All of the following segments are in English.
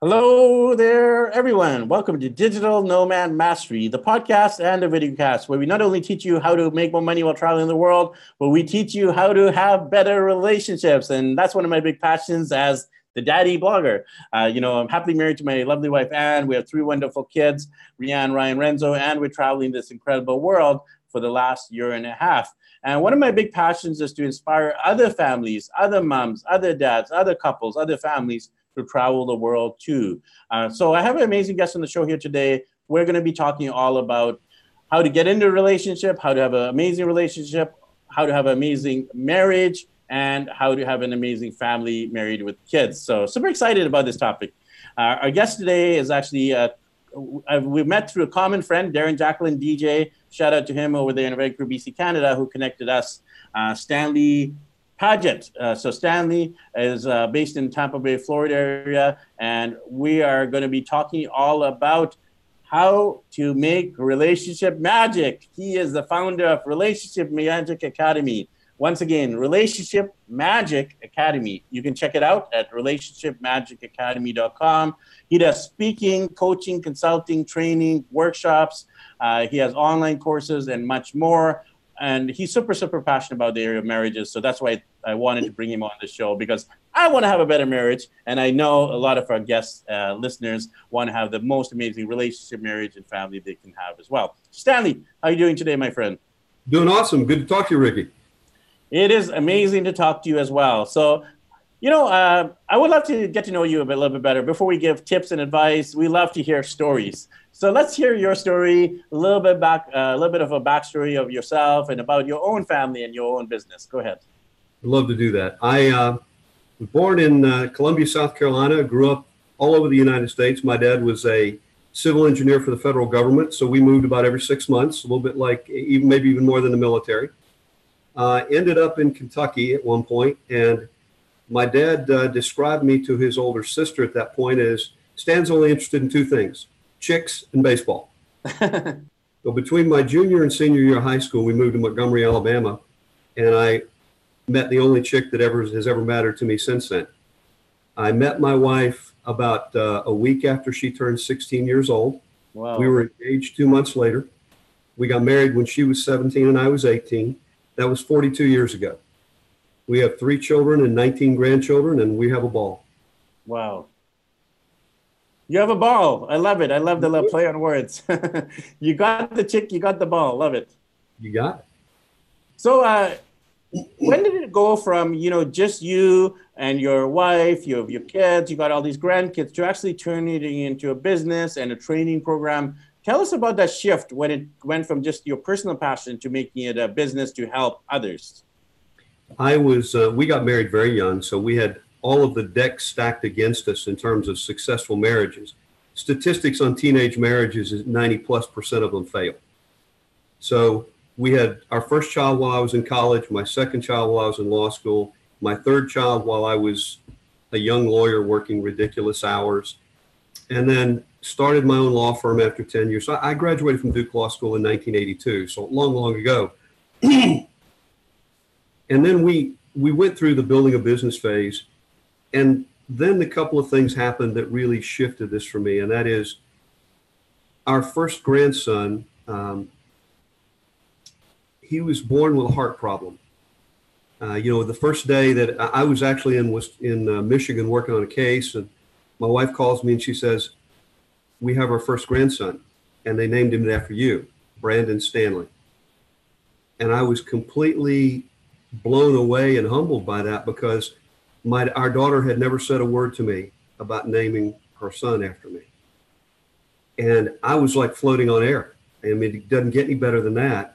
Hello there, everyone. Welcome to Digital Nomad Mastery, the podcast and the videocast, where we not only teach you how to make more money while traveling the world, but we teach you how to have better relationships. And that's one of my big passions as the daddy blogger. Uh, you know, I'm happily married to my lovely wife, Anne. We have three wonderful kids, Rianne, Ryan, Renzo, and we're traveling this incredible world for the last year and a half. And one of my big passions is to inspire other families, other moms, other dads, other couples, other families to travel the world too. Uh, so I have an amazing guest on the show here today. We're going to be talking all about how to get into a relationship, how to have an amazing relationship, how to have an amazing marriage, and how to have an amazing family married with kids. So super excited about this topic. Uh, our guest today is actually uh, we met through a common friend, Darren Jacklin DJ. Shout out to him over there in Vancouver, BC, Canada, who connected us. Uh, Stanley Paget. Uh, so Stanley is uh, based in Tampa Bay, Florida area, and we are going to be talking all about how to make relationship magic. He is the founder of Relationship Magic Academy. Once again, Relationship Magic Academy. You can check it out at relationshipmagicacademy.com. He does speaking, coaching, consulting, training, workshops. Uh, he has online courses and much more and he's super super passionate about the area of marriages. So that's why i wanted to bring him on the show because i want to have a better marriage. And i know a lot of our guests uh, listeners want to have the most amazing relationship marriage and family they can have as well. Stanley how are you doing today my friend? Doing awesome. Good to talk to you ricky. It is amazing to talk to you as well. So you know, uh, I would love to get to know you a, bit, a little bit better. Before we give tips and advice, we love to hear stories. So let's hear your story, a little bit back, a little bit of a backstory of yourself and about your own family and your own business. Go ahead. I'd love to do that. I uh, was born in uh, Columbia, South Carolina. Grew up all over the United States. My dad was a civil engineer for the federal government, so we moved about every six months, a little bit like even maybe even more than the military. Uh, ended up in Kentucky at one point, and my dad uh, described me to his older sister at that point as Stan's only interested in two things chicks and baseball. so between my junior and senior year of high school, we moved to Montgomery, Alabama, and I met the only chick that ever has ever mattered to me since then. I met my wife about uh, a week after she turned 16 years old. Wow. We were engaged two months later. We got married when she was 17 and I was 18. That was 42 years ago. We have three children and 19 grandchildren, and we have a ball. Wow. You have a ball. I love it. I love the play on words. you got the chick, you got the ball. Love it. You got it. So, uh, when did it go from you know just you and your wife, you have your kids, you got all these grandkids, to actually turning it into a business and a training program? Tell us about that shift when it went from just your personal passion to making it a business to help others. I was, uh, we got married very young, so we had all of the decks stacked against us in terms of successful marriages. Statistics on teenage marriages is 90 plus percent of them fail. So we had our first child while I was in college, my second child while I was in law school, my third child while I was a young lawyer working ridiculous hours, and then started my own law firm after 10 years. So I graduated from Duke Law School in 1982, so long, long ago. And then we we went through the building a business phase, and then a couple of things happened that really shifted this for me, and that is our first grandson. Um, he was born with a heart problem. Uh, you know, the first day that I was actually in was in uh, Michigan working on a case, and my wife calls me and she says, "We have our first grandson, and they named him after you, Brandon Stanley." And I was completely blown away and humbled by that because my our daughter had never said a word to me about naming her son after me. And I was like floating on air. I mean, it doesn't get any better than that.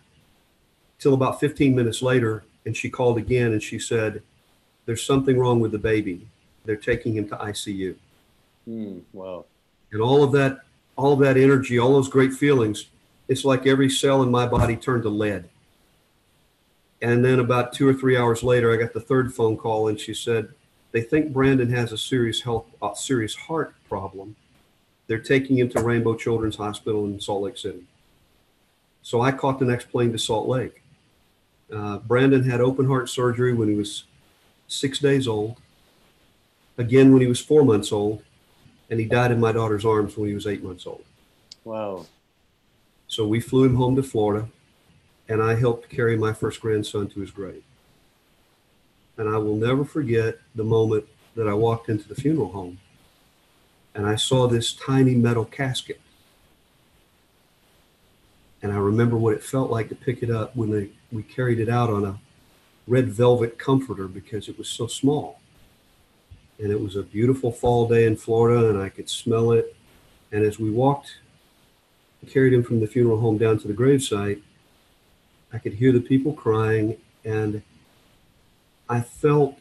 Till about 15 minutes later, and she called again and she said, There's something wrong with the baby. They're taking him to ICU. Mm, wow. And all of that, all of that energy, all those great feelings, it's like every cell in my body turned to lead. And then about two or three hours later, I got the third phone call, and she said they think Brandon has a serious health, a serious heart problem. They're taking him to Rainbow Children's Hospital in Salt Lake City. So I caught the next plane to Salt Lake. Uh, Brandon had open heart surgery when he was six days old, again when he was four months old, and he died in my daughter's arms when he was eight months old. Wow. So we flew him home to Florida, and I helped carry my first grandson to his grave. And I will never forget the moment that I walked into the funeral home and I saw this tiny metal casket. And I remember what it felt like to pick it up when they, we carried it out on a red velvet comforter because it was so small. And it was a beautiful fall day in Florida, and I could smell it. And as we walked, carried him from the funeral home down to the gravesite, I could hear the people crying, and I felt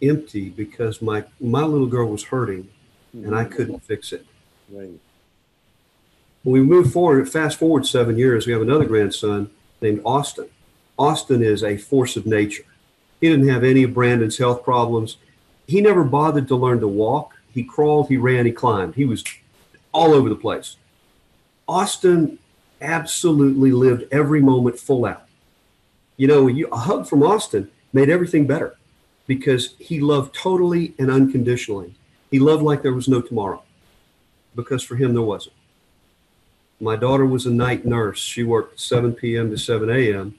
empty because my my little girl was hurting, and I couldn't fix it. Right. When we move forward, fast forward seven years, we have another grandson named Austin. Austin is a force of nature. He didn't have any of Brandon's health problems. He never bothered to learn to walk. He crawled, he ran, he climbed. He was all over the place. Austin absolutely lived every moment full out. You know, you, a hug from Austin made everything better because he loved totally and unconditionally. He loved like there was no tomorrow because for him there wasn't. My daughter was a night nurse. She worked 7 p.m. to 7 a.m.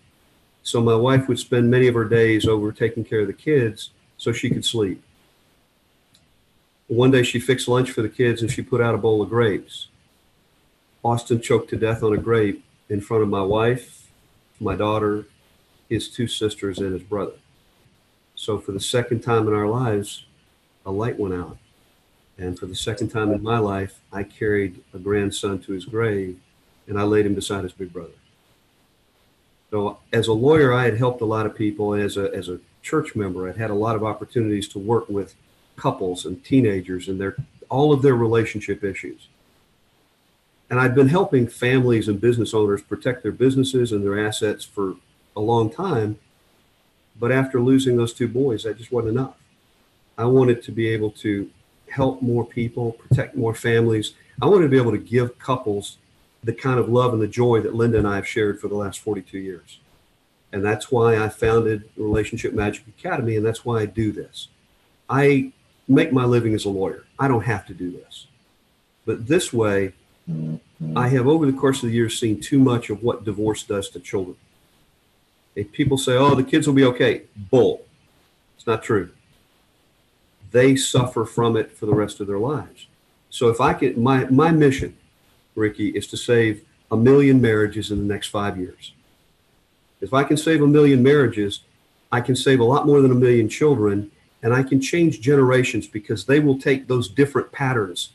So my wife would spend many of her days over taking care of the kids so she could sleep. One day she fixed lunch for the kids and she put out a bowl of grapes. Austin choked to death on a grape in front of my wife, my daughter, his two sisters, and his brother. So for the second time in our lives, a light went out. And for the second time in my life, I carried a grandson to his grave and I laid him beside his big brother. So as a lawyer, I had helped a lot of people. As a, as a church member, I'd had a lot of opportunities to work with couples and teenagers and their all of their relationship issues. And I've been helping families and business owners protect their businesses and their assets for a long time. But after losing those two boys, that just wasn't enough. I wanted to be able to help more people, protect more families. I wanted to be able to give couples the kind of love and the joy that Linda and I have shared for the last 42 years. And that's why I founded Relationship Magic Academy, and that's why I do this. I make my living as a lawyer. I don't have to do this. But this way, I have over the course of the years seen too much of what divorce does to children. If people say, oh, the kids will be okay, bull. It's not true they suffer from it for the rest of their lives. So if I could, my, my mission, Ricky, is to save a million marriages in the next five years. If I can save a million marriages, I can save a lot more than a million children and I can change generations because they will take those different patterns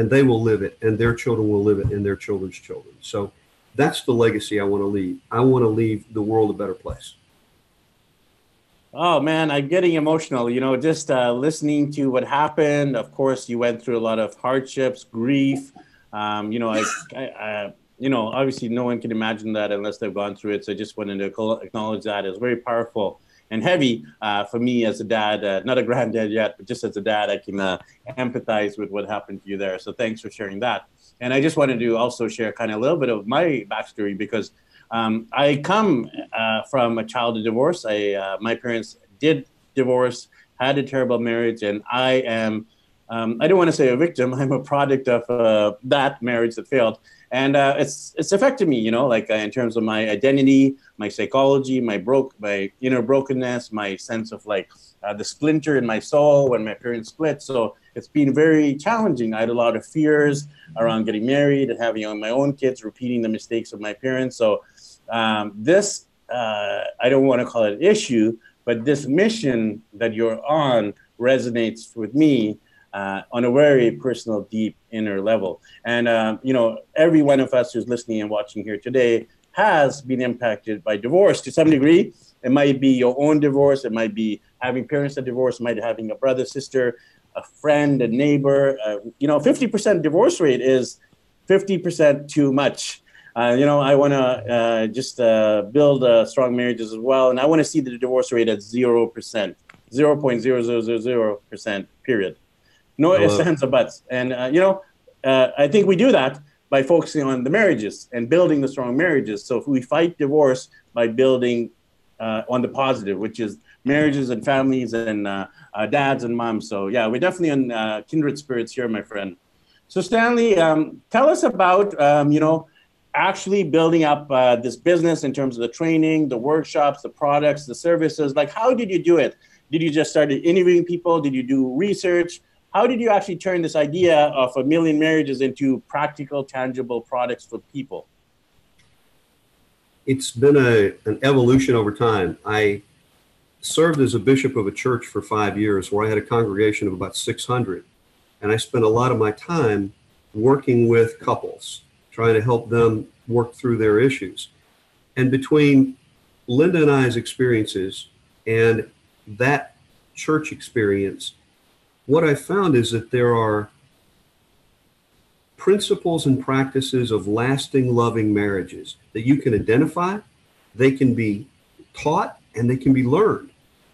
and they will live it and their children will live it and their children's children. So that's the legacy I want to leave. I want to leave the world a better place. Oh man, I'm getting emotional. You know, just uh, listening to what happened. Of course, you went through a lot of hardships, grief. Um, you know, I, I, I, you know, obviously, no one can imagine that unless they've gone through it. So I just wanted to acknowledge that. It's very powerful and heavy uh, for me as a dad. Uh, not a granddad yet, but just as a dad, I can uh, empathize with what happened to you there. So thanks for sharing that. And I just wanted to also share kind of a little bit of my backstory because um, I come uh, from a child of divorce. I, uh, my parents did divorce, had a terrible marriage, and I am, um, I don't want to say a victim. I'm a product of uh, that marriage that failed. And uh, it's it's affected me, you know, like uh, in terms of my identity, my psychology, my broke, my inner brokenness, my sense of like uh, the splinter in my soul when my parents split. So it's been very challenging. I had a lot of fears around getting married and having my own kids, repeating the mistakes of my parents. So um, this, uh, I don't want to call it an issue, but this mission that you're on resonates with me uh, on a very personal, deep inner level. And, uh, you know, every one of us who's listening and watching here today has been impacted by divorce to some degree. It might be your own divorce, it might be having parents that divorce, might be having a brother, sister, a friend, a neighbor. Uh, you know, 50% divorce rate is 50% too much. Uh, you know, I want to uh, just uh, build strong marriages as well, and I want to see the divorce rate at zero percent, zero point zero zero zero zero percent. Period. No ifs, ands, or buts. And uh, you know, uh, I think we do that by focusing on the marriages and building the strong marriages. So if we fight divorce by building on the positive, which is marriages and families and uh, uh, dads and moms. So yeah, we're definitely in uh, kindred spirits here, my friend. So Stanley, um, tell us about um, you know actually building up uh, this business in terms of the training, the workshops, the products, the services. Like, how did you do it? Did you just start interviewing people? Did you do research? How did you actually turn this idea of a million marriages into practical, tangible products for people? It's been a, an evolution over time. I served as a bishop of a church for five years where I had a congregation of about 600. And I spent a lot of my time working with couples, trying to help them work through their issues. And between Linda and I's experiences and that church experience, what I found is that there are principles and practices of lasting, loving marriages that you can identify, they can be taught, and they can be learned,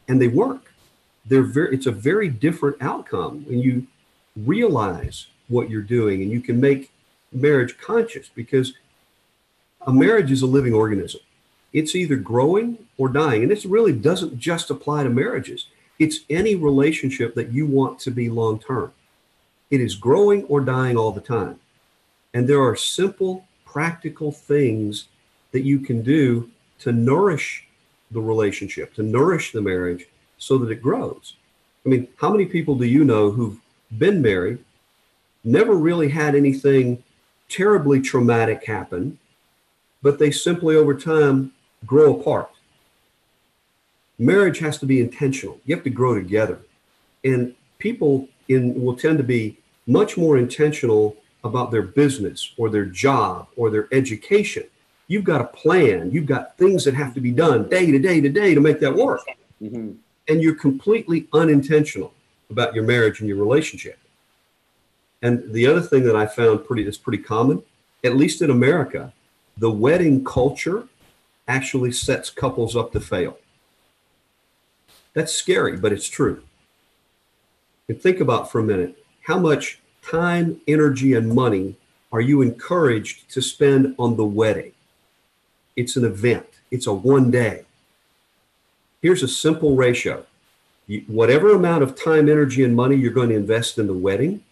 and they work. They're very, it's a very different outcome when you realize what you're doing and you can make marriage conscious because a marriage is a living organism. It's either growing or dying. And this really doesn't just apply to marriages, it's any relationship that you want to be long term. It is growing or dying all the time. And there are simple, practical things that you can do to nourish the relationship, to nourish the marriage so that it grows. I mean, how many people do you know who've been married, never really had anything terribly traumatic happen, but they simply over time grow apart? Marriage has to be intentional. You have to grow together. And people in will tend to be much more intentional about their business or their job or their education. You've got a plan. You've got things that have to be done day to day to day to make that work. Mm-hmm. And you're completely unintentional about your marriage and your relationship. And the other thing that I found pretty is pretty common, at least in America, the wedding culture actually sets couples up to fail. That's scary, but it's true. And think about for a minute how much time, energy, and money are you encouraged to spend on the wedding? It's an event, it's a one day. Here's a simple ratio whatever amount of time, energy, and money you're going to invest in the wedding,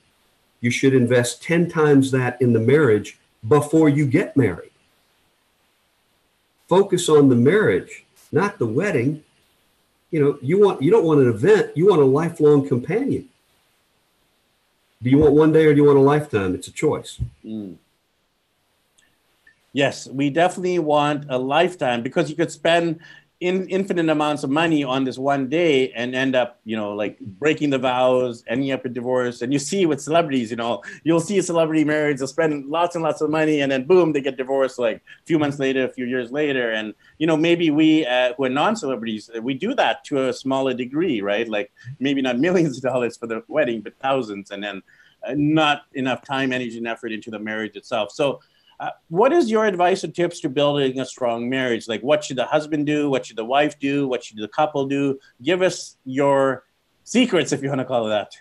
you should invest 10 times that in the marriage before you get married. Focus on the marriage, not the wedding. You know, you want you don't want an event, you want a lifelong companion. Do you want one day or do you want a lifetime? It's a choice. Mm. Yes, we definitely want a lifetime because you could spend in, infinite amounts of money on this one day and end up, you know, like breaking the vows, ending up in divorce. And you see with celebrities, you know, you'll see a celebrity marriage, they'll spend lots and lots of money, and then boom, they get divorced like a few months later, a few years later. And you know, maybe we uh, who are non-celebrities, we do that to a smaller degree, right? Like maybe not millions of dollars for the wedding, but thousands, and then uh, not enough time, energy, and effort into the marriage itself. So uh, what is your advice and tips to building a strong marriage? Like, what should the husband do? What should the wife do? What should the couple do? Give us your secrets, if you want to call it that.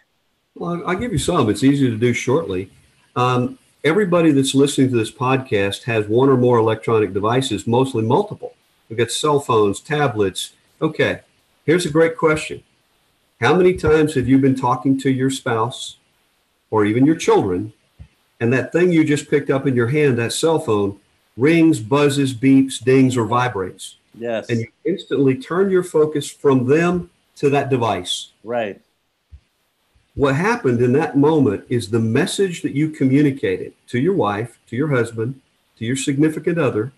Well, I'll give you some. It's easy to do shortly. Um, everybody that's listening to this podcast has one or more electronic devices, mostly multiple. We've got cell phones, tablets. Okay, here's a great question How many times have you been talking to your spouse or even your children and that thing you just picked up in your hand, that cell phone, rings, buzzes, beeps, dings, or vibrates. Yes. And you instantly turn your focus from them to that device. Right. What happened in that moment is the message that you communicated to your wife, to your husband, to your significant other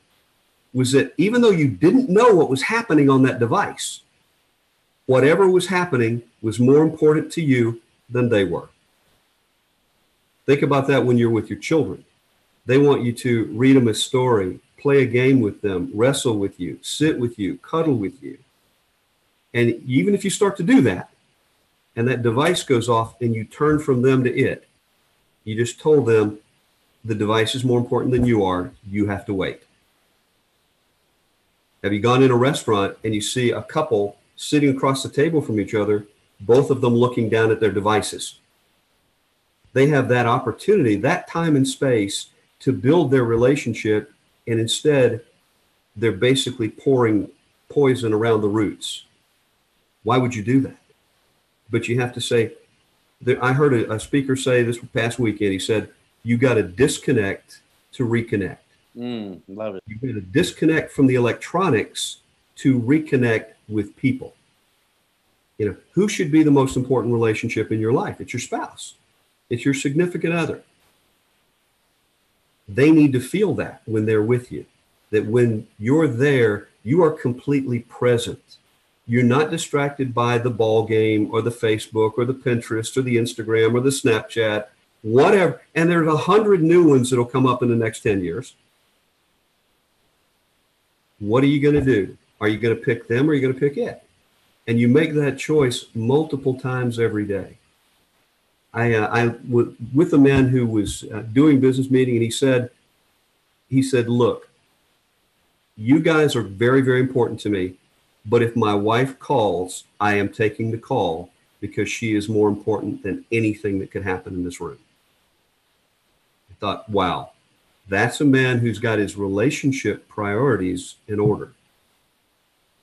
was that even though you didn't know what was happening on that device, whatever was happening was more important to you than they were. Think about that when you're with your children. They want you to read them a story, play a game with them, wrestle with you, sit with you, cuddle with you. And even if you start to do that, and that device goes off and you turn from them to it, you just told them the device is more important than you are. You have to wait. Have you gone in a restaurant and you see a couple sitting across the table from each other, both of them looking down at their devices? They have that opportunity, that time and space to build their relationship. And instead, they're basically pouring poison around the roots. Why would you do that? But you have to say, I heard a, speaker say this past weekend. He said, you got to disconnect to reconnect. Mm, love it. You got to disconnect from the electronics to reconnect with people. You know, who should be the most important relationship in your life? It's your spouse. It's your significant other. They need to feel that when they're with you. That when you're there, you are completely present. You're not distracted by the ball game or the Facebook or the Pinterest or the Instagram or the Snapchat, whatever. And there's a hundred new ones that'll come up in the next 10 years. What are you going to do? Are you going to pick them or are you going to pick it? And you make that choice multiple times every day. I, uh, I w- with a man who was uh, doing business meeting, and he said, he said, look, you guys are very, very important to me. But if my wife calls, I am taking the call because she is more important than anything that could happen in this room. I thought, wow, that's a man who's got his relationship priorities in order.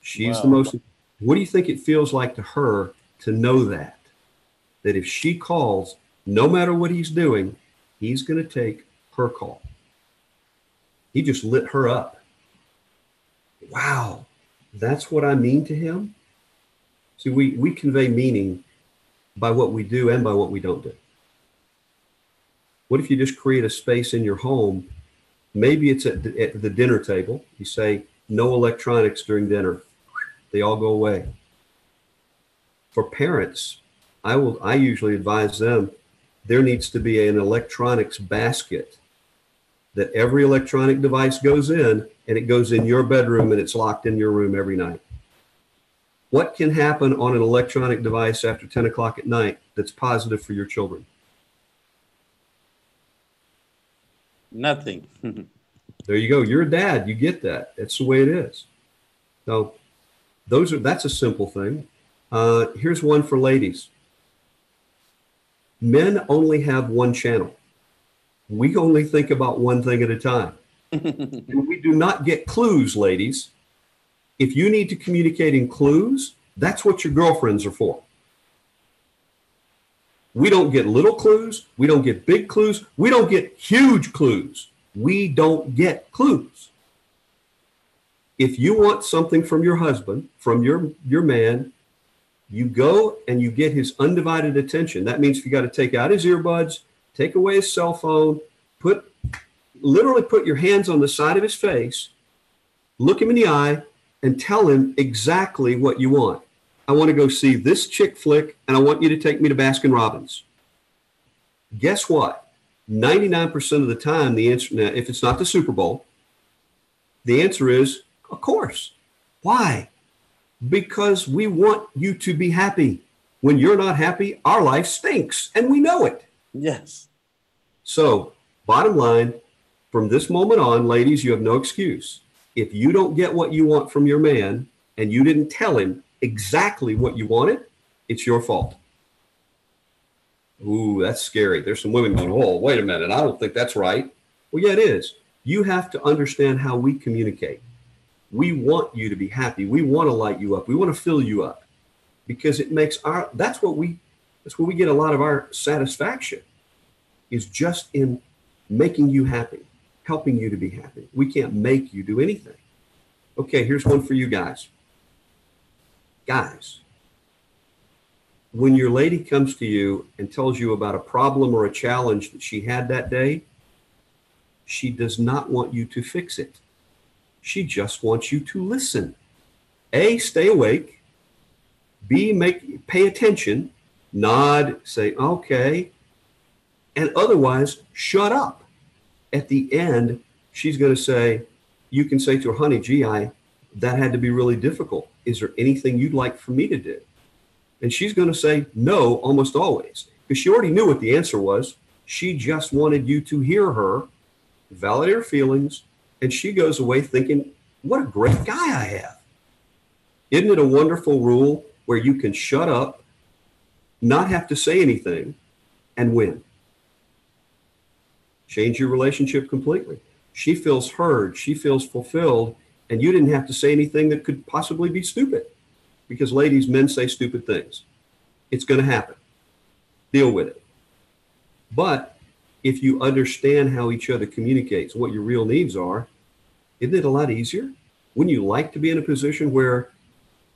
She's wow. the most. What do you think it feels like to her to know that? That if she calls, no matter what he's doing, he's going to take her call. He just lit her up. Wow, that's what I mean to him. See, we, we convey meaning by what we do and by what we don't do. What if you just create a space in your home? Maybe it's at the, at the dinner table. You say, no electronics during dinner. They all go away. For parents, I will I usually advise them there needs to be an electronics basket that every electronic device goes in and it goes in your bedroom and it's locked in your room every night. What can happen on an electronic device after 10 o'clock at night that's positive for your children? Nothing. there you go. You're a dad. You get that. That's the way it is. So those are that's a simple thing. Uh, here's one for ladies. Men only have one channel we only think about one thing at a time. and we do not get clues, ladies. If you need to communicate in clues, that's what your girlfriends are for. We don't get little clues. We don't get big clues. We don't get huge clues. We don't get clues. If you want something from your husband, from your, your man, you go and you get his undivided attention. That means you got to take out his earbuds, take away his cell phone, put literally put your hands on the side of his face, look him in the eye, and tell him exactly what you want. I want to go see this chick flick, and I want you to take me to Baskin Robbins. Guess what? 99% of the time, the answer, now, if it's not the Super Bowl, the answer is, of course. Why? Because we want you to be happy. When you're not happy, our life stinks, and we know it. Yes. So, bottom line, from this moment on, ladies, you have no excuse. If you don't get what you want from your man and you didn't tell him exactly what you wanted, it's your fault. Ooh, that's scary. There's some women going, oh, wait a minute. I don't think that's right. Well, yeah, it is. You have to understand how we communicate. We want you to be happy. We want to light you up. We want to fill you up because it makes our, that's what we, that's where we get a lot of our satisfaction is just in making you happy, helping you to be happy. We can't make you do anything. Okay, here's one for you guys. Guys, when your lady comes to you and tells you about a problem or a challenge that she had that day, she does not want you to fix it. She just wants you to listen. A, stay awake. B, make pay attention, nod, say, okay, and otherwise shut up. At the end, she's going to say, you can say to her, honey, gee, I, that had to be really difficult. Is there anything you'd like for me to do? And she's going to say no almost always because she already knew what the answer was. She just wanted you to hear her, validate her feelings, and she goes away thinking, what a great guy I have. Isn't it a wonderful rule where you can shut up, not have to say anything, and win? change your relationship completely. She feels heard, she feels fulfilled, and you didn't have to say anything that could possibly be stupid. because ladies, men say stupid things. It's going to happen. Deal with it. But if you understand how each other communicates, what your real needs are, isn't it a lot easier? Wouldn't you like to be in a position where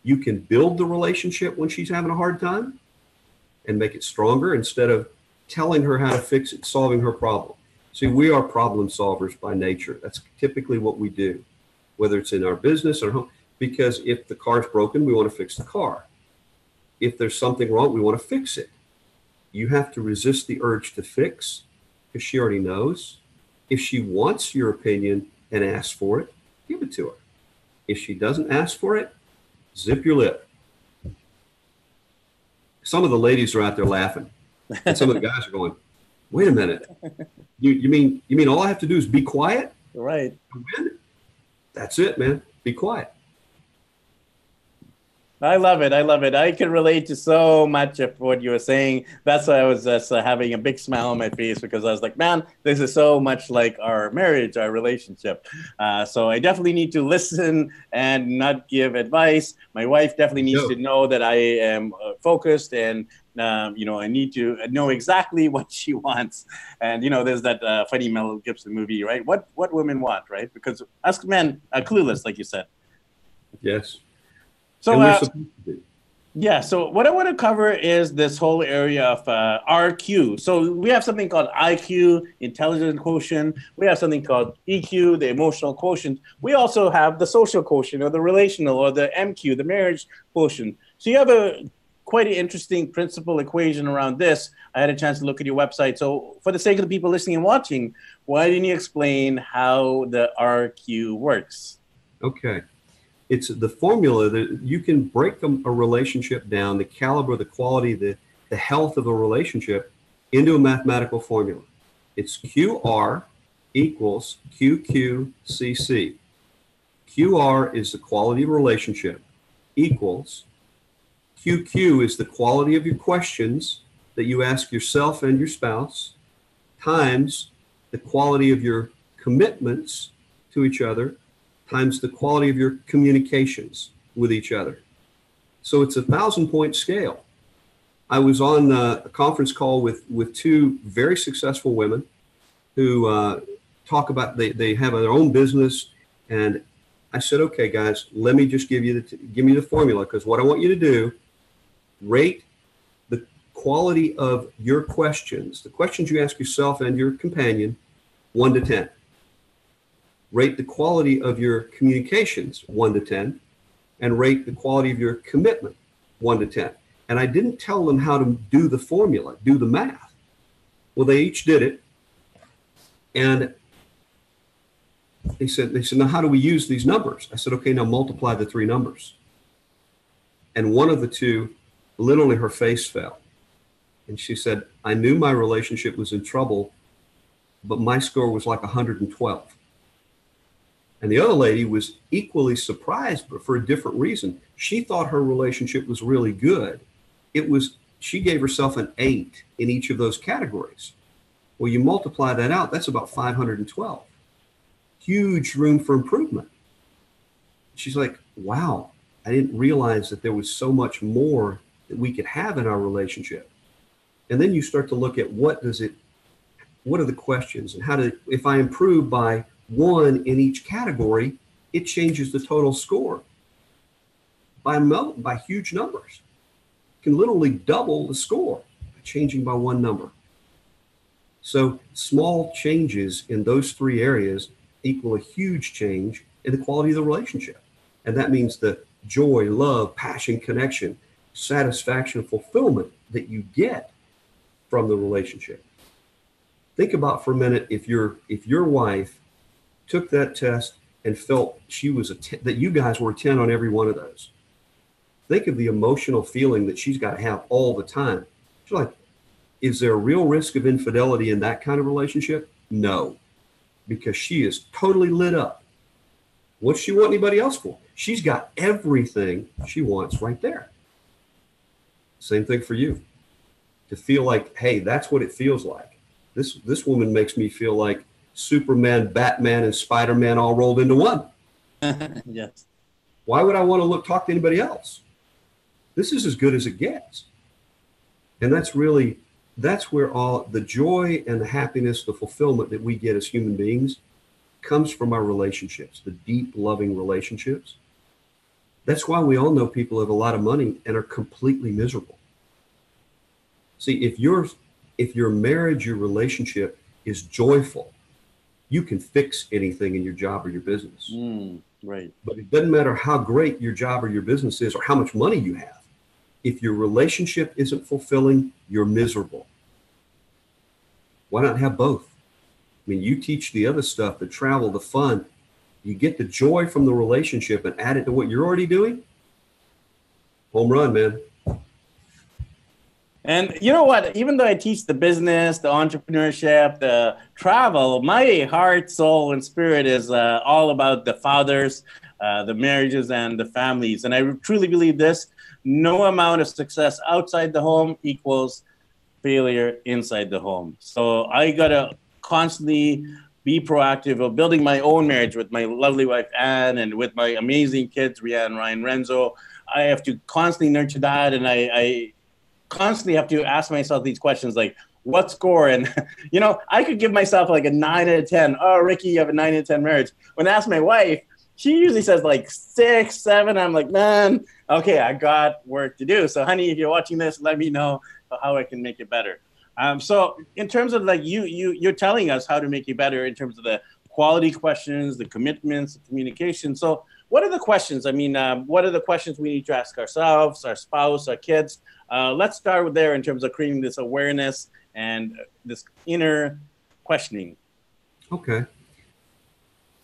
you can build the relationship when she's having a hard time and make it stronger instead of telling her how to fix it, solving her problem? See, we are problem solvers by nature. That's typically what we do, whether it's in our business or home. Because if the car's broken, we want to fix the car. If there's something wrong, we want to fix it. You have to resist the urge to fix because she already knows. If she wants your opinion and asks for it, give it to her. If she doesn't ask for it, zip your lip. Some of the ladies are out there laughing, and some of the guys are going, "Wait a minute, you, you mean you mean all I have to do is be quiet? Right. That's it, man. Be quiet. I love it. I love it. I can relate to so much of what you were saying. That's why I was just uh, having a big smile on my face because I was like, man, this is so much like our marriage, our relationship. Uh, so I definitely need to listen and not give advice. My wife definitely needs to know that I am uh, focused and um, you know, I need to know exactly what she wants. And you know, there's that uh, funny Mel Gibson movie, right? What what women want, right? Because us men are clueless, like you said. Yes. So, uh, yeah. So what I want to cover is this whole area of uh, RQ. So we have something called IQ, intelligence quotient. We have something called EQ, the emotional quotient. We also have the social quotient, or the relational, or the MQ, the marriage quotient. So you have a quite an interesting principal equation around this. I had a chance to look at your website. So for the sake of the people listening and watching, why didn't you explain how the RQ works? Okay it's the formula that you can break a, a relationship down, the caliber, the quality, the, the health of a relationship into a mathematical formula. It's QR equals QQCC. QR is the quality of relationship equals QQ is the quality of your questions that you ask yourself and your spouse times the quality of your commitments to each other times the quality of your communications with each other. So it's a thousand point scale. I was on uh, a conference call with, with two very successful women who uh, talk about they, they have their own business. And I said, okay, guys, let me just give you the, give me the formula because what I want you to do, rate the quality of your questions, the questions you ask yourself and your companion, one to 10 rate the quality of your communications 1 to 10 and rate the quality of your commitment 1 to 10 and i didn't tell them how to do the formula do the math. Well they each did it. And they said they said now how do we use these numbers? I said okay now multiply the three numbers. And one of the two literally her face fell. And she said i knew my relationship was in trouble but my score was like 112 and the other lady was equally surprised, but for a different reason. She thought her relationship was really good. It was, she gave herself an eight in each of those categories. Well, you multiply that out, that's about 512. Huge room for improvement. She's like, wow, I didn't realize that there was so much more that we could have in our relationship. And then you start to look at what does it, what are the questions and how to, if I improve by one in each category, it changes the total score by, by huge numbers. It can literally double the score by changing by one number. So small changes in those three areas equal a huge change in the quality of the relationship. And that means the joy, love, passion, connection, satisfaction, fulfillment that you get from the relationship. Think about for a minute if your if your wife took that test and felt she was a t- that you guys were a 10 on every one of those. Think of the emotional feeling that she's got to have all the time. She's like, is there a real risk of infidelity in that kind of relationship? No, because she is totally lit up. What's she want anybody else for? She's got everything she wants right there. Same thing for you. To feel like, hey, that's what it feels like. This this woman makes me feel like Superman, Batman, and Spider Man all rolled into one. yes. Why would I want to look talk to anybody else? this is as good as it gets. And that's really that's where all the joy and the happiness, the fulfillment that we get as human beings comes from our relationships, the deep, loving relationships. That's why we all know people have a lot of money and are completely miserable. See, if your if your marriage, your relationship is joyful, you can fix anything in your job or your business. Mm, right. But it doesn't matter how great your job or your business is or how much money you have. If your relationship isn't fulfilling, you're miserable. Why not have both? I mean, you teach the other stuff, the travel, the fun. You get the joy from the relationship and add it to what you're already doing. Home run, man. And you know what? Even though I teach the business, the entrepreneurship, the travel, my heart, soul, and spirit is uh, all about the fathers, uh, the marriages, and the families. And I truly believe this no amount of success outside the home equals failure inside the home. So I got to constantly be proactive of building my own marriage with my lovely wife, Anne, and with my amazing kids, Rianne, Ryan, Renzo. I have to constantly nurture that. And I, I constantly have to ask myself these questions like, what score? And, you know, I could give myself like a nine out of 10. Oh, Ricky, you have a nine out of 10 marriage. When I ask my wife, she usually says like six, seven. I'm like, man, okay, I got work to do. So, honey, if you're watching this, let me know how I can make it better. Um, so, in terms of like you, you, you're telling us how to make it better in terms of the quality questions, the commitments, the communication. So, what are the questions? I mean, um, what are the questions we need to ask ourselves, our spouse, our kids? Uh, let's start with there in terms of creating this awareness and this inner questioning. Okay.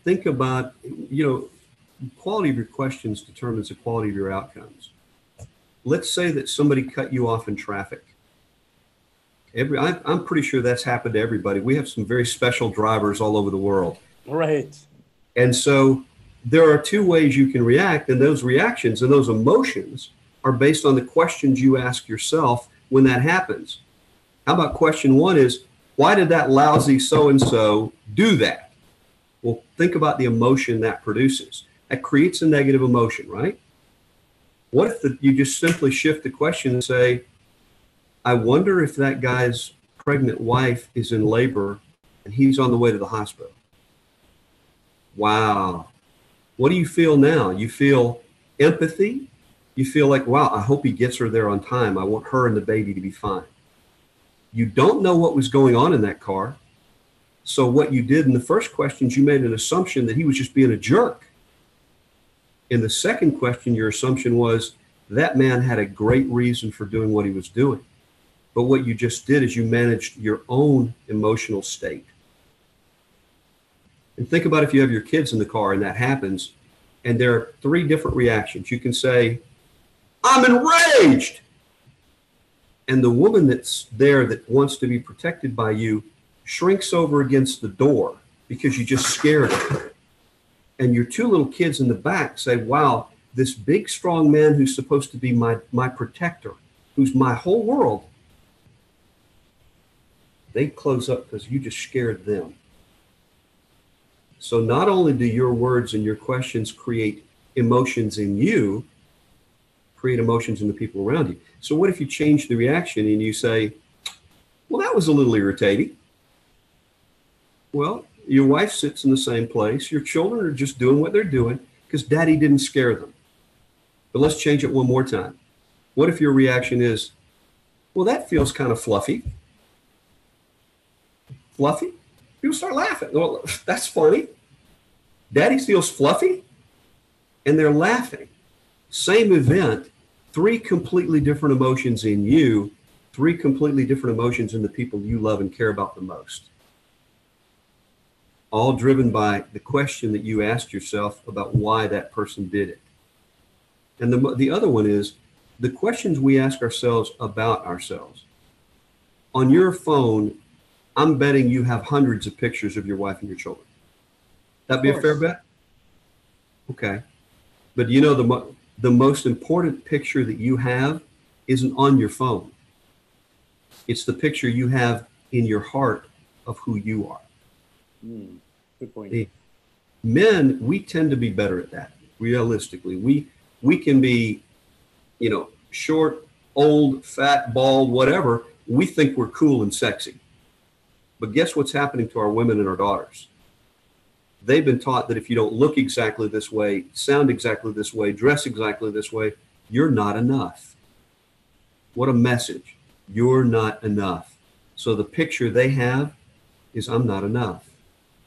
Think about, you know, quality of your questions determines the quality of your outcomes. Let's say that somebody cut you off in traffic. Every, I, I'm pretty sure that's happened to everybody. We have some very special drivers all over the world. Right. And so there are two ways you can react, and those reactions and those emotions are based on the questions you ask yourself when that happens. How about question one is, why did that lousy so and so do that? Well, think about the emotion that produces. That creates a negative emotion, right? What if the, you just simply shift the question and say, I wonder if that guy's pregnant wife is in labor and he's on the way to the hospital? Wow. What do you feel now? You feel empathy? You feel like, wow, I hope he gets her there on time. I want her and the baby to be fine. You don't know what was going on in that car. So, what you did in the first questions, you made an assumption that he was just being a jerk. In the second question, your assumption was that man had a great reason for doing what he was doing. But what you just did is you managed your own emotional state. And think about if you have your kids in the car and that happens, and there are three different reactions. You can say, I'm enraged. And the woman that's there that wants to be protected by you shrinks over against the door because you just scared her. And your two little kids in the back say, Wow, this big, strong man who's supposed to be my, my protector, who's my whole world, they close up because you just scared them. So not only do your words and your questions create emotions in you, create emotions in the people around you. So what if you change the reaction and you say, well, that was a little irritating. Well, your wife sits in the same place. Your children are just doing what they're doing because daddy didn't scare them. But let's change it one more time. What if your reaction is, well, that feels kind of fluffy? Fluffy? People start laughing. Well, that's funny. Daddy feels fluffy, and they're laughing. Same event, three completely different emotions in you, three completely different emotions in the people you love and care about the most. All driven by the question that you asked yourself about why that person did it. And the, the other one is the questions we ask ourselves about ourselves. On your phone, I'm betting you have hundreds of pictures of your wife and your children. That be a fair bet? Okay. But you know the the most important picture that you have isn't on your phone. It's the picture you have in your heart of who you are. Mm, good point. The men, we tend to be better at that. Realistically, we we can be, you know, short, old, fat, bald, whatever, we think we're cool and sexy. But guess what's happening to our women and our daughters? They've been taught that if you don't look exactly this way, sound exactly this way, dress exactly this way, you're not enough. What a message. You're not enough. So the picture they have is I'm not enough.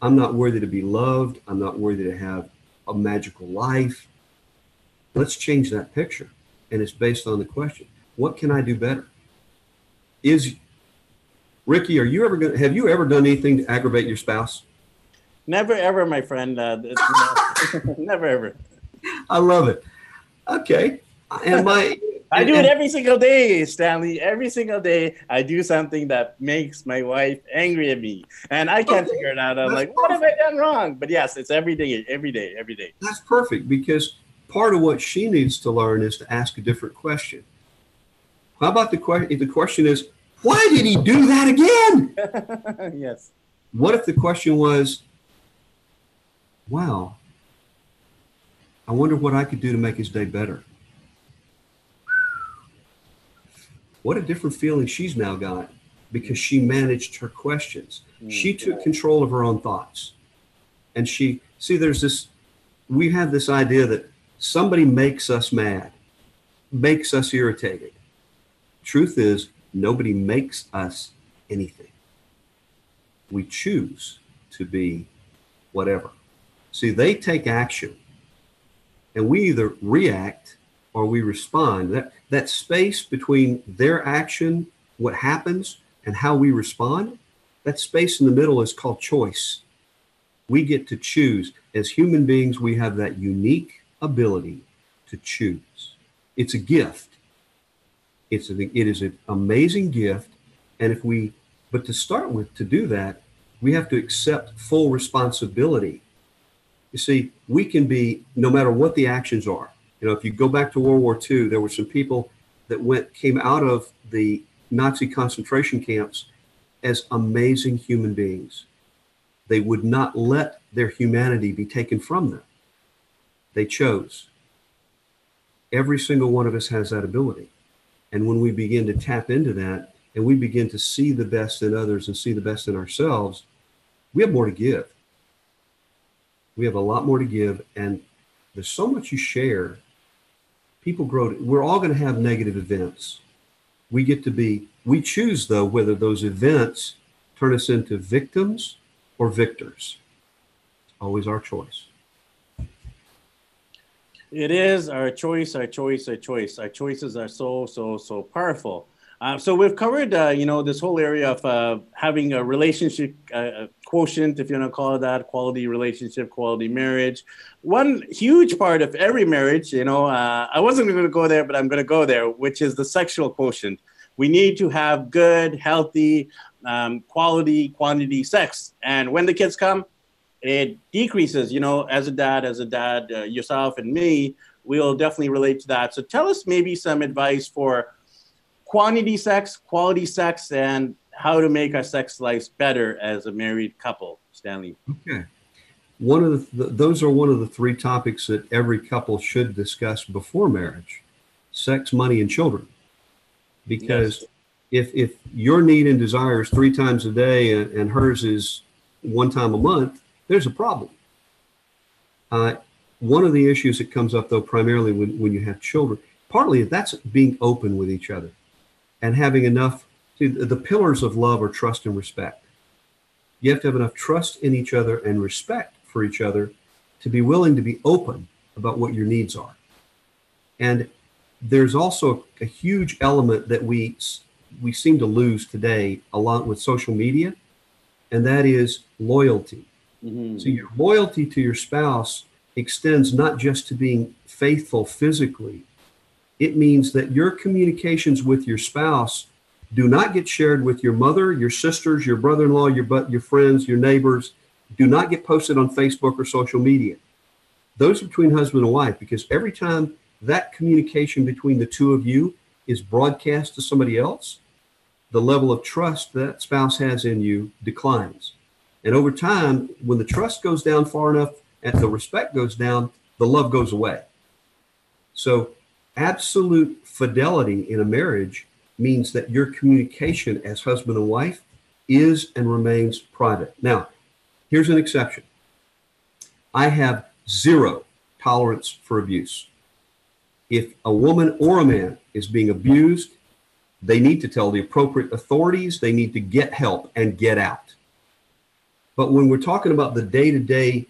I'm not worthy to be loved. I'm not worthy to have a magical life. Let's change that picture. And it's based on the question what can I do better? Is Ricky, are you ever going to have you ever done anything to aggravate your spouse? Never ever, my friend. Uh, never ever. I love it. Okay. And my I do it every single day, Stanley. Every single day, I do something that makes my wife angry at me, and I can't figure it out. I'm like, perfect. what have I done wrong? But yes, it's every day, every day, every day. That's perfect because part of what she needs to learn is to ask a different question. How about the question? The question is, why did he do that again? yes. What if the question was, wow, I wonder what I could do to make his day better? What a different feeling she's now got because she managed her questions. Mm-hmm. She took control of her own thoughts. And she, see, there's this, we have this idea that somebody makes us mad, makes us irritated. Truth is, nobody makes us anything. We choose to be whatever. See, they take action, and we either react or we respond. That, that space between their action, what happens, and how we respond, that space in the middle is called choice. We get to choose. As human beings, we have that unique ability to choose. It's a gift. It's a, it is an amazing gift. And if we, but to start with, to do that, we have to accept full responsibility. You see, we can be, no matter what the actions are, you know, if you go back to World War II, there were some people that went came out of the Nazi concentration camps as amazing human beings. They would not let their humanity be taken from them. They chose. Every single one of us has that ability. And when we begin to tap into that and we begin to see the best in others and see the best in ourselves, we have more to give. We have a lot more to give. And there's so much you share people grow. To, we're all going to have negative events. We get to be, we choose though whether those events turn us into victims or victors. It's always our choice. It is our choice, our choice, our choice. Our choices are so, so, so powerful. Uh, so we've covered, uh, you know, this whole area of uh, having a relationship uh, quotient, if you want to call it that, quality relationship, quality marriage. One huge part of every marriage, you know, uh, I wasn't going to go there, but I'm going to go there, which is the sexual quotient. We need to have good, healthy, um, quality, quantity sex. And when the kids come, it decreases, you know, as a dad, as a dad, uh, yourself and me, we'll definitely relate to that. So tell us maybe some advice for quantity sex, quality sex, and how to make our sex lives better as a married couple, Stanley. Okay. One of the, those are one of the three topics that every couple should discuss before marriage sex, money, and children. Because yes. if, if your need and desire is three times a day and, and hers is one time a month, there's a problem. Uh, one of the issues that comes up, though, primarily when, when you have children, partly that's being open with each other and having enough. See, the pillars of love are trust and respect. You have to have enough trust in each other and respect for each other to be willing to be open about what your needs are. And there's also a huge element that we we seem to lose today along with social media, and that is loyalty. Mm-hmm. So your loyalty to your spouse extends not just to being faithful physically, it means that your communications with your spouse do not get shared with your mother, your sisters, your brother-in-law, your but your friends, your neighbors. Do not get posted on Facebook or social media. Those between husband and wife, because every time that communication between the two of you is broadcast to somebody else, the level of trust that spouse has in you declines. And over time, when the trust goes down far enough and the respect goes down, the love goes away. So absolute fidelity in a marriage means that your communication as husband and wife is and remains private. Now, here's an exception I have zero tolerance for abuse. If a woman or a man is being abused, they need to tell the appropriate authorities, they need to get help and get out. But when we're talking about the day to day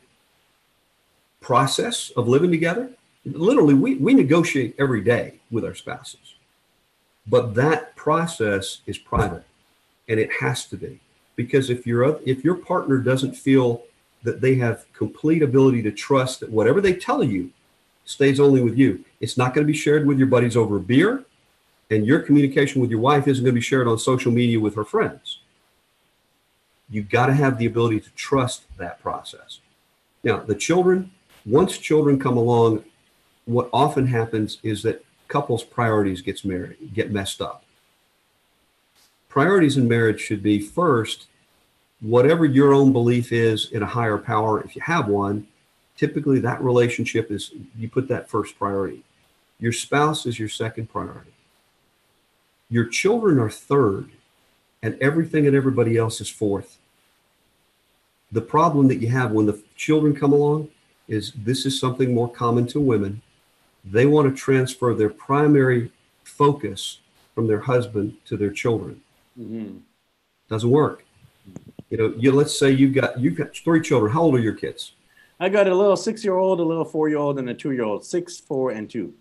process of living together, literally we, we negotiate every day with our spouses. But that process is private and it has to be. Because if your if your partner doesn't feel that they have complete ability to trust that whatever they tell you stays only with you, it's not going to be shared with your buddies over beer, and your communication with your wife isn't going to be shared on social media with her friends. You've got to have the ability to trust that process. Now, the children, once children come along, what often happens is that couples' priorities gets married, get messed up. Priorities in marriage should be first, whatever your own belief is in a higher power, if you have one, typically that relationship is you put that first priority. Your spouse is your second priority. Your children are third, and everything and everybody else is fourth. The problem that you have when the children come along is this is something more common to women. They want to transfer their primary focus from their husband to their children. Mm-hmm. Doesn't work. You know, you let's say you've got you've got three children. How old are your kids? I got a little six-year-old, a little four-year-old, and a two-year-old. Six, four, and two.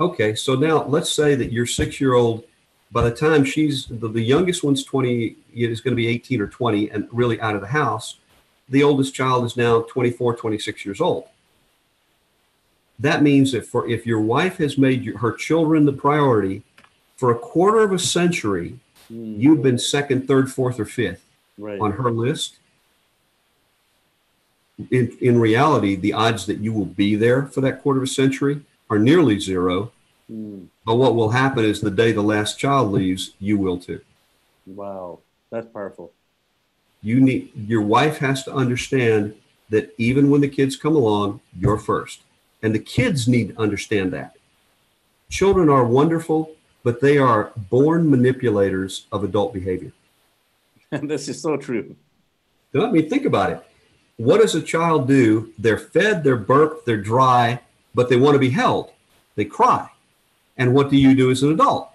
Okay, so now let's say that your six-year-old by the time she's the, the youngest one's 20 is going to be 18 or 20 and really out of the house the oldest child is now 24 26 years old that means that for if your wife has made your, her children the priority for a quarter of a century mm. you've been second third fourth or fifth right. on her list in, in reality the odds that you will be there for that quarter of a century are nearly zero mm. But what will happen is the day the last child leaves, you will too. Wow, that's powerful. You need your wife has to understand that even when the kids come along, you're first. And the kids need to understand that. Children are wonderful, but they are born manipulators of adult behavior. And this is so true. Let me think about it. What does a child do? They're fed, they're burped, they're dry, but they want to be held. They cry. And what do you do as an adult?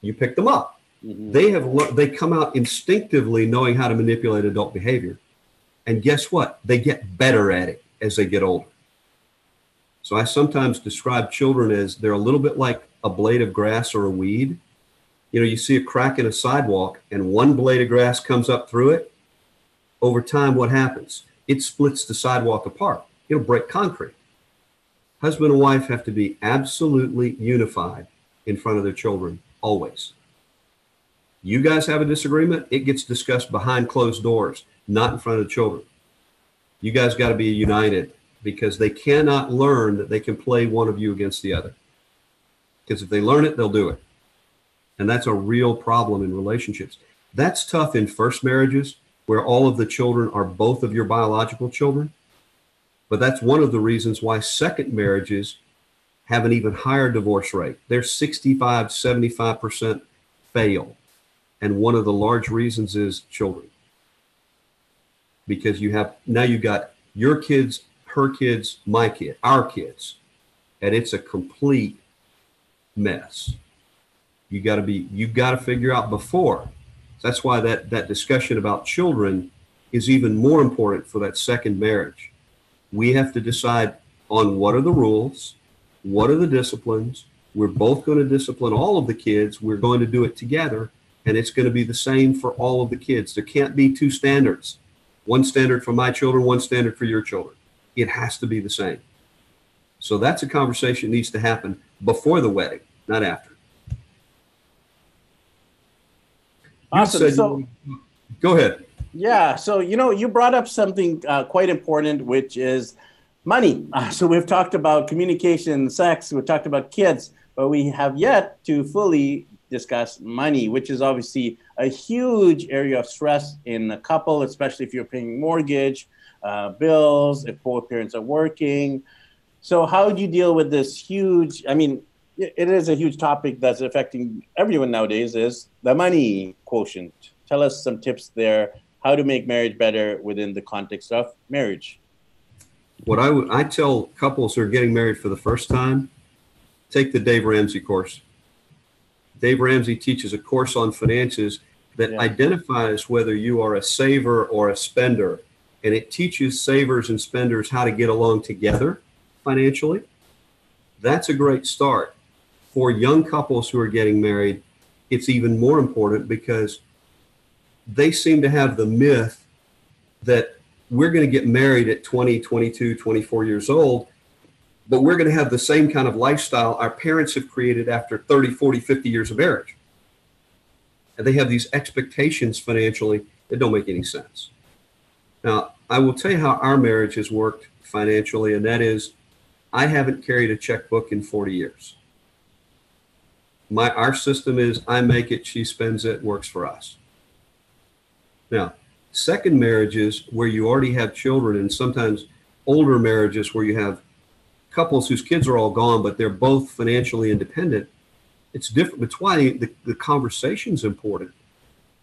You pick them up. Mm-hmm. They have they come out instinctively knowing how to manipulate adult behavior. And guess what? They get better at it as they get older. So I sometimes describe children as they're a little bit like a blade of grass or a weed. You know, you see a crack in a sidewalk and one blade of grass comes up through it. Over time, what happens? It splits the sidewalk apart. It'll break concrete husband and wife have to be absolutely unified in front of their children always. You guys have a disagreement, it gets discussed behind closed doors, not in front of the children. You guys got to be united because they cannot learn that they can play one of you against the other. Because if they learn it, they'll do it. And that's a real problem in relationships. That's tough in first marriages where all of the children are both of your biological children but that's one of the reasons why second marriages have an even higher divorce rate. They're 65, 75% fail. And one of the large reasons is children. Because you have now you've got your kids, her kids, my kid, our kids, and it's a complete mess. You got to be you've got to figure out before. That's why that that discussion about children is even more important for that second marriage we have to decide on what are the rules, what are the disciplines. We're both going to discipline all of the kids. We're going to do it together, and it's going to be the same for all of the kids. There can't be two standards one standard for my children, one standard for your children. It has to be the same. So that's a conversation that needs to happen before the wedding, not after. Awesome. So, go ahead. Yeah. So, you know, you brought up something uh, quite important, which is money. Uh, so, we've talked about communication, sex, we've talked about kids, but we have yet to fully discuss money, which is obviously a huge area of stress in a couple, especially if you're paying mortgage, uh, bills, if both parents are working. So, how do you deal with this huge? I mean, it is a huge topic that's affecting everyone nowadays is the money quotient. Tell us some tips there, how to make marriage better within the context of marriage. What I would I tell couples who are getting married for the first time, take the Dave Ramsey course. Dave Ramsey teaches a course on finances that yeah. identifies whether you are a saver or a spender. And it teaches savers and spenders how to get along together financially. That's a great start. For young couples who are getting married, it's even more important because they seem to have the myth that we're going to get married at 20, 22, 24 years old, but we're going to have the same kind of lifestyle our parents have created after 30, 40, 50 years of marriage. And they have these expectations financially that don't make any sense. Now, I will tell you how our marriage has worked financially, and that is I haven't carried a checkbook in 40 years. My our system is I make it, she spends it, works for us. Now, second marriages where you already have children, and sometimes older marriages where you have couples whose kids are all gone, but they're both financially independent. It's different. It's why the, the conversation is important.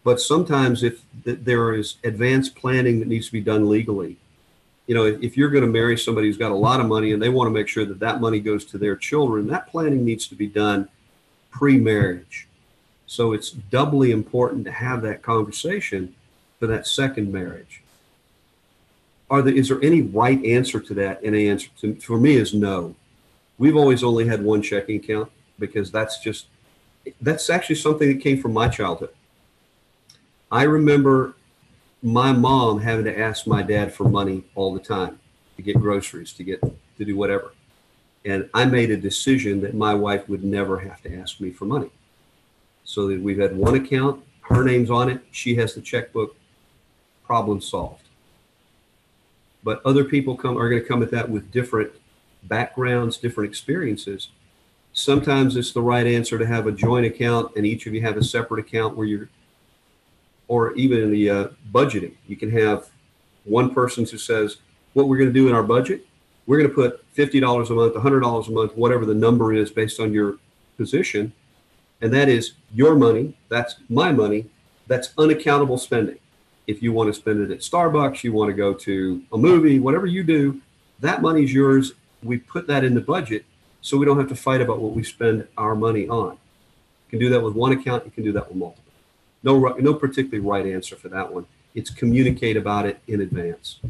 But sometimes, if there is advanced planning that needs to be done legally, you know, if, if you're going to marry somebody who's got a lot of money and they want to make sure that that money goes to their children, that planning needs to be done pre-marriage. So it's doubly important to have that conversation for that second marriage. Are there, is there any right answer to that? And the answer to, for me is no. We've always only had one checking account because that's just that's actually something that came from my childhood. I remember my mom having to ask my dad for money all the time to get groceries, to get to do whatever. And I made a decision that my wife would never have to ask me for money. So that we've had one account, her name's on it, she has the checkbook, problem solved. But other people come are going to come at that with different backgrounds, different experiences. Sometimes it's the right answer to have a joint account and each of you have a separate account where you're or even the uh, budgeting. You can have one person who says, what we're going to do in our budget, we're going to put $50 a month, $100 a month, whatever the number is based on your position. And that is your money. That's my money. That's unaccountable spending. If you want to spend it at Starbucks, you want to go to a movie, whatever you do, that money is yours. We put that in the budget so we don't have to fight about what we spend our money on. You can do that with one account, you can do that with multiple. No, no particularly right answer for that one. It's communicate about it in advance.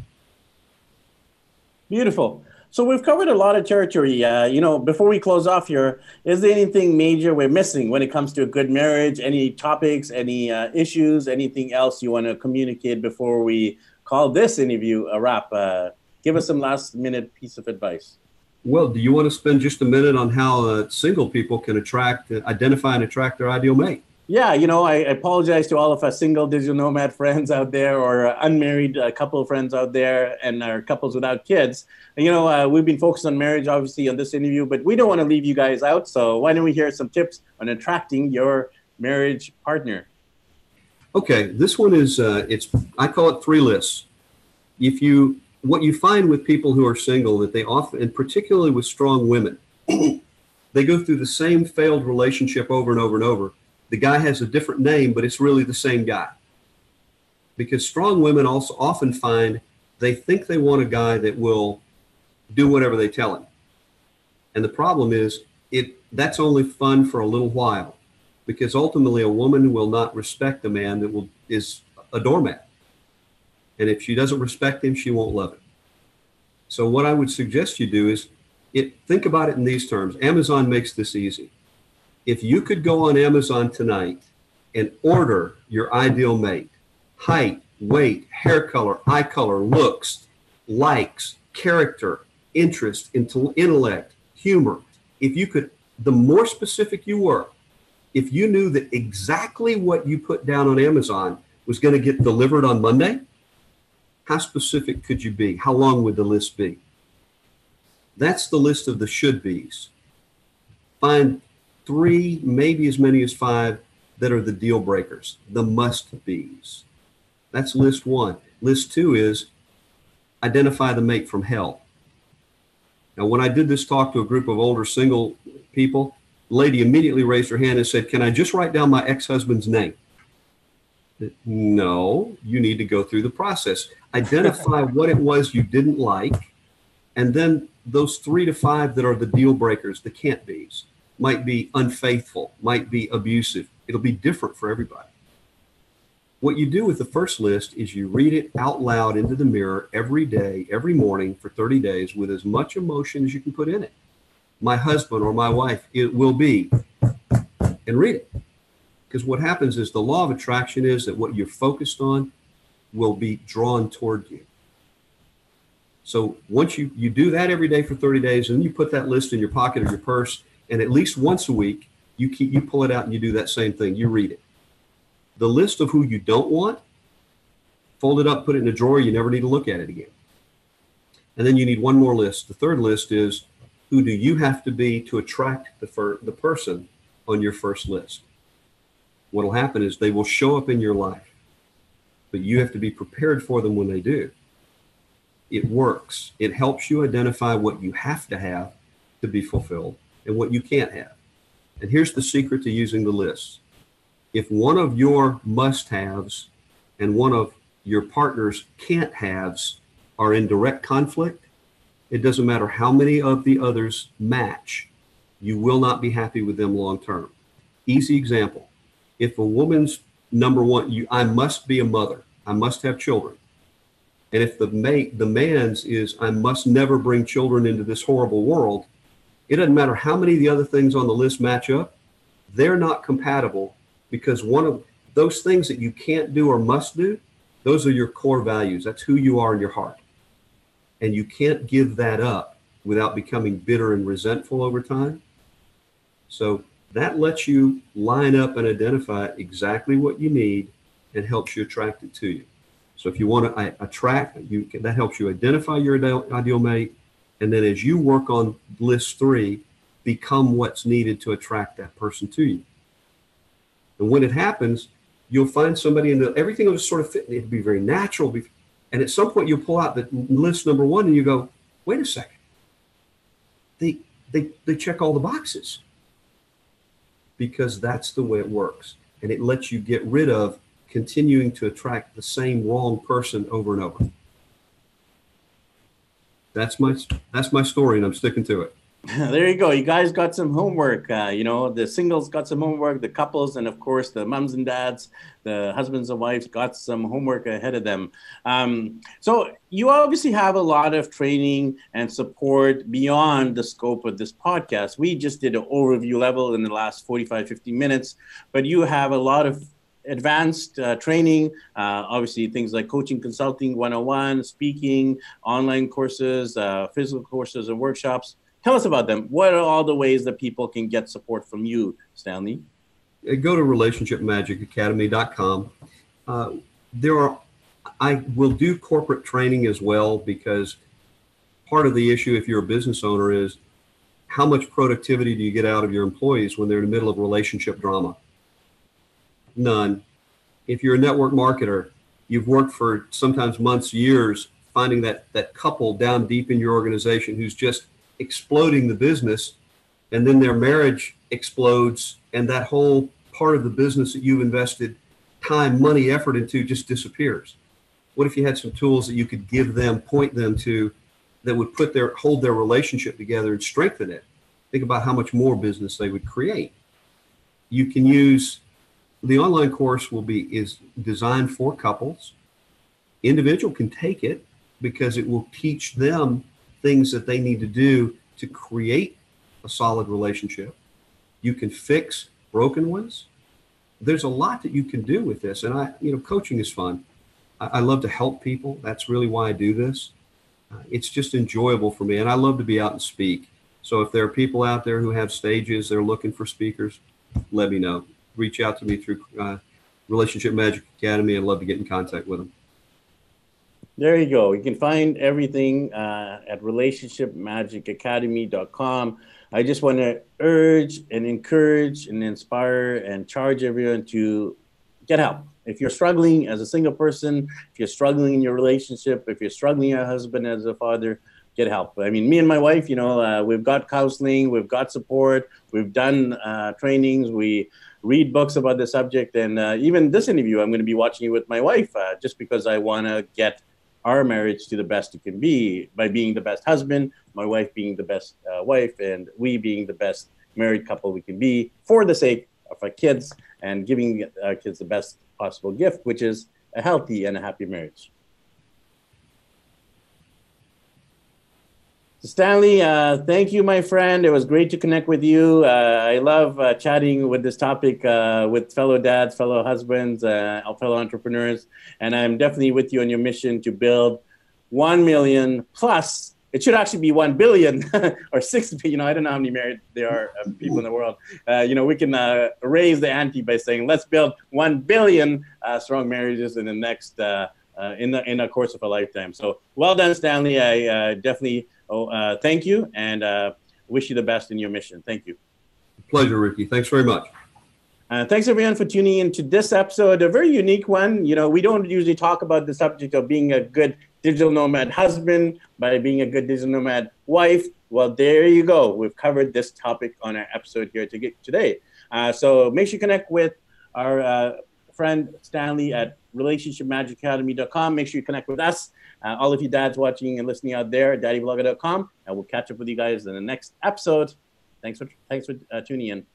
Beautiful. So we've covered a lot of territory. Uh, you know, before we close off here, is there anything major we're missing when it comes to a good marriage? Any topics, any uh, issues, anything else you want to communicate before we call this interview a wrap? Uh, give us some last minute piece of advice. Well, do you want to spend just a minute on how uh, single people can attract, identify, and attract their ideal mate? Yeah, you know, I, apologize to all of our single digital nomad friends out there or unmarried uh, couple friends out there and our couples without kids. You know, uh, we've been focused on marriage, obviously, on this interview, but we don't want to leave you guys out. So why don't we hear some tips on attracting your marriage partner? Okay, this one is, uh, it's, I call it three lists. If you, what you find with people who are single, that they often, and particularly with strong women, they go through the same failed relationship over and over and over the guy has a different name, but it's really the same guy. Because strong women also often find they think they want a guy that will do whatever they tell him. And the problem is it that's only fun for a little while because ultimately a woman will not respect a man that will is a doormat. And if she doesn't respect him, she won't love him. So what I would suggest you do is it think about it in these terms. Amazon makes this easy if you could go on Amazon tonight and order your ideal mate, height, weight, hair color, eye color, looks, likes, character, interest, intellect, humor, if you could, the more specific you were, if you knew that exactly what you put down on Amazon was going to get delivered on Monday, how specific could you be? How long would the list be? That's the list of the should be's. Find three, maybe as many as five that are the deal breakers, the must be's. That's list one. List two is identify the mate from hell. Now, when I did this talk to a group of older single people, the lady immediately raised her hand and said, Can I just write down my ex husband's name? No, you need to go through the process. Identify what it was you didn't like, and then those three to five that are the deal breakers, the can't be's, might be unfaithful, might be abusive. It'll be different for everybody. What you do with the first list is you read it out loud into the mirror every day, every morning for 30 days with as much emotion as you can put in it. My husband or my wife, it will be, and read it. Because what happens is the law of attraction is that what you're focused on will be drawn toward you. So once you, you do that every day for 30 days, and you put that list in your pocket or your purse, and at least once a week, you keep you pull it out and you do that same thing. You read it. The list of who you don't want, fold it up, put it in a drawer. You never need to look at it again. And then you need one more list. The third list is who do you have to be to attract the fir- the person on your first list what will happen is they will show up in your life, but you have to be prepared for them when they do. It works. It helps you identify what you have to have to be fulfilled and what you can't have. And here's the secret to using the list. If one of your must haves and one of your partner's can't haves are in direct conflict, it doesn't matter how many of the others match, you will not be happy with them long term. Easy example if a woman's number one, you I must be a mother, I must have children. And if the mate, the man's is I must never bring children into this horrible world, it doesn't matter how many of the other things on the list match up, they're not compatible because one of those things that you can't do or must do, those are your core values. That's who you are in your heart. And you can't give that up without becoming bitter and resentful over time. So that lets you line up and identify exactly what you need and helps you attract it to you. So if you want to attract, you that helps you identify your ideal mate, and then as you work on list three, become what's needed to attract that person to you. And when it happens, you'll find somebody, and everything will just sort of fit. It'll be very natural. And at some point, you'll pull out the list number one, and you go, "Wait a second. They they they check all the boxes." because that's the way it works. And it lets you get rid of continuing to attract the same wrong person over and over. That's my that's my story, and I'm sticking to it. there you go. You guys got some homework. Uh, you know, the singles got some homework, the couples, and of course, the moms and dads, the husbands and wives got some homework ahead of them. Um, so, you obviously have a lot of training and support beyond the scope of this podcast. We just did an overview level in the last 45, 50 minutes, but you have a lot of advanced uh, training, uh, obviously things like coaching, consulting, 101, speaking, online courses, uh, physical courses, and workshops. Tell us about them. What are all the ways that people can get support from you, Stanley? Uh, go to relationshipmagicacademy.com. Uh, there are, I will do corporate training as well because part of the issue if you're a business owner is how much productivity do you get out of your employees when they're in the middle of relationship drama? None. If you're a network marketer, you've worked for sometimes months, years, finding that that couple down deep in your organization who's just exploding the business and then their marriage explodes and that whole part of the business that you've invested time money effort into just disappears. What if you had some tools that you could give them point them to that would put their hold their relationship together and strengthen it? Think about how much more business they would create. You can use the online course will be is designed for couples individual can take it because it will teach them things that they need to do to create a solid relationship. You can fix broken ones. There's a lot that you can do with this. And I, you know, coaching is fun. I, I love to help people. That's really why I do this. Uh, it's just enjoyable for me. And I love to be out and speak. So if there are people out there who have stages, they're looking for speakers, let me know. Reach out to me through uh, Relationship Magic Academy. I'd love to get in contact with them. There you go. You can find everything uh, at relationshipmagicacademy.com. I just want to urge and encourage and inspire and charge everyone to get help. If you're struggling as a single person, if you're struggling in your relationship, if you're struggling as a husband, as a father, get help. I mean, me and my wife, you know, uh, we've got counseling, we've got support, we've done uh, trainings, we read books about the subject, and uh, even this interview, I'm going to be watching it with my wife uh, just because I want to get our marriage to the best it can be by being the best husband, my wife being the best uh, wife, and we being the best married couple we can be for the sake of our kids and giving our kids the best possible gift, which is a healthy and a happy marriage. Stanley, uh, thank you, my friend. It was great to connect with you. Uh, I love uh, chatting with this topic uh, with fellow dads, fellow husbands, uh, fellow entrepreneurs. And I'm definitely with you on your mission to build 1 million plus. It should actually be 1 billion or 6 you know, I don't know how many married there are uh, people in the world. you know, we can raise the ante by saying, let's build 1 billion strong marriages in the next, in the in the course of a lifetime. So well done, Stanley. I definitely Oh, uh, thank you, and uh, wish you the best in your mission. Thank you. Pleasure, Ricky. Thanks very much. Uh, thanks everyone for tuning in to this episode, a very unique one. You know, we don't usually talk about the subject of being a good digital nomad husband by being a good digital nomad wife. Well, there you go. We've covered this topic on our episode here to get today. Uh, so make sure you connect with our uh, friend Stanley at relationshipmagicacademy.com. Make sure you connect with us uh, all of you dads watching and listening out there, daddyblogger.com, and we'll catch up with you guys in the next episode. Thanks for thanks for uh, tuning in.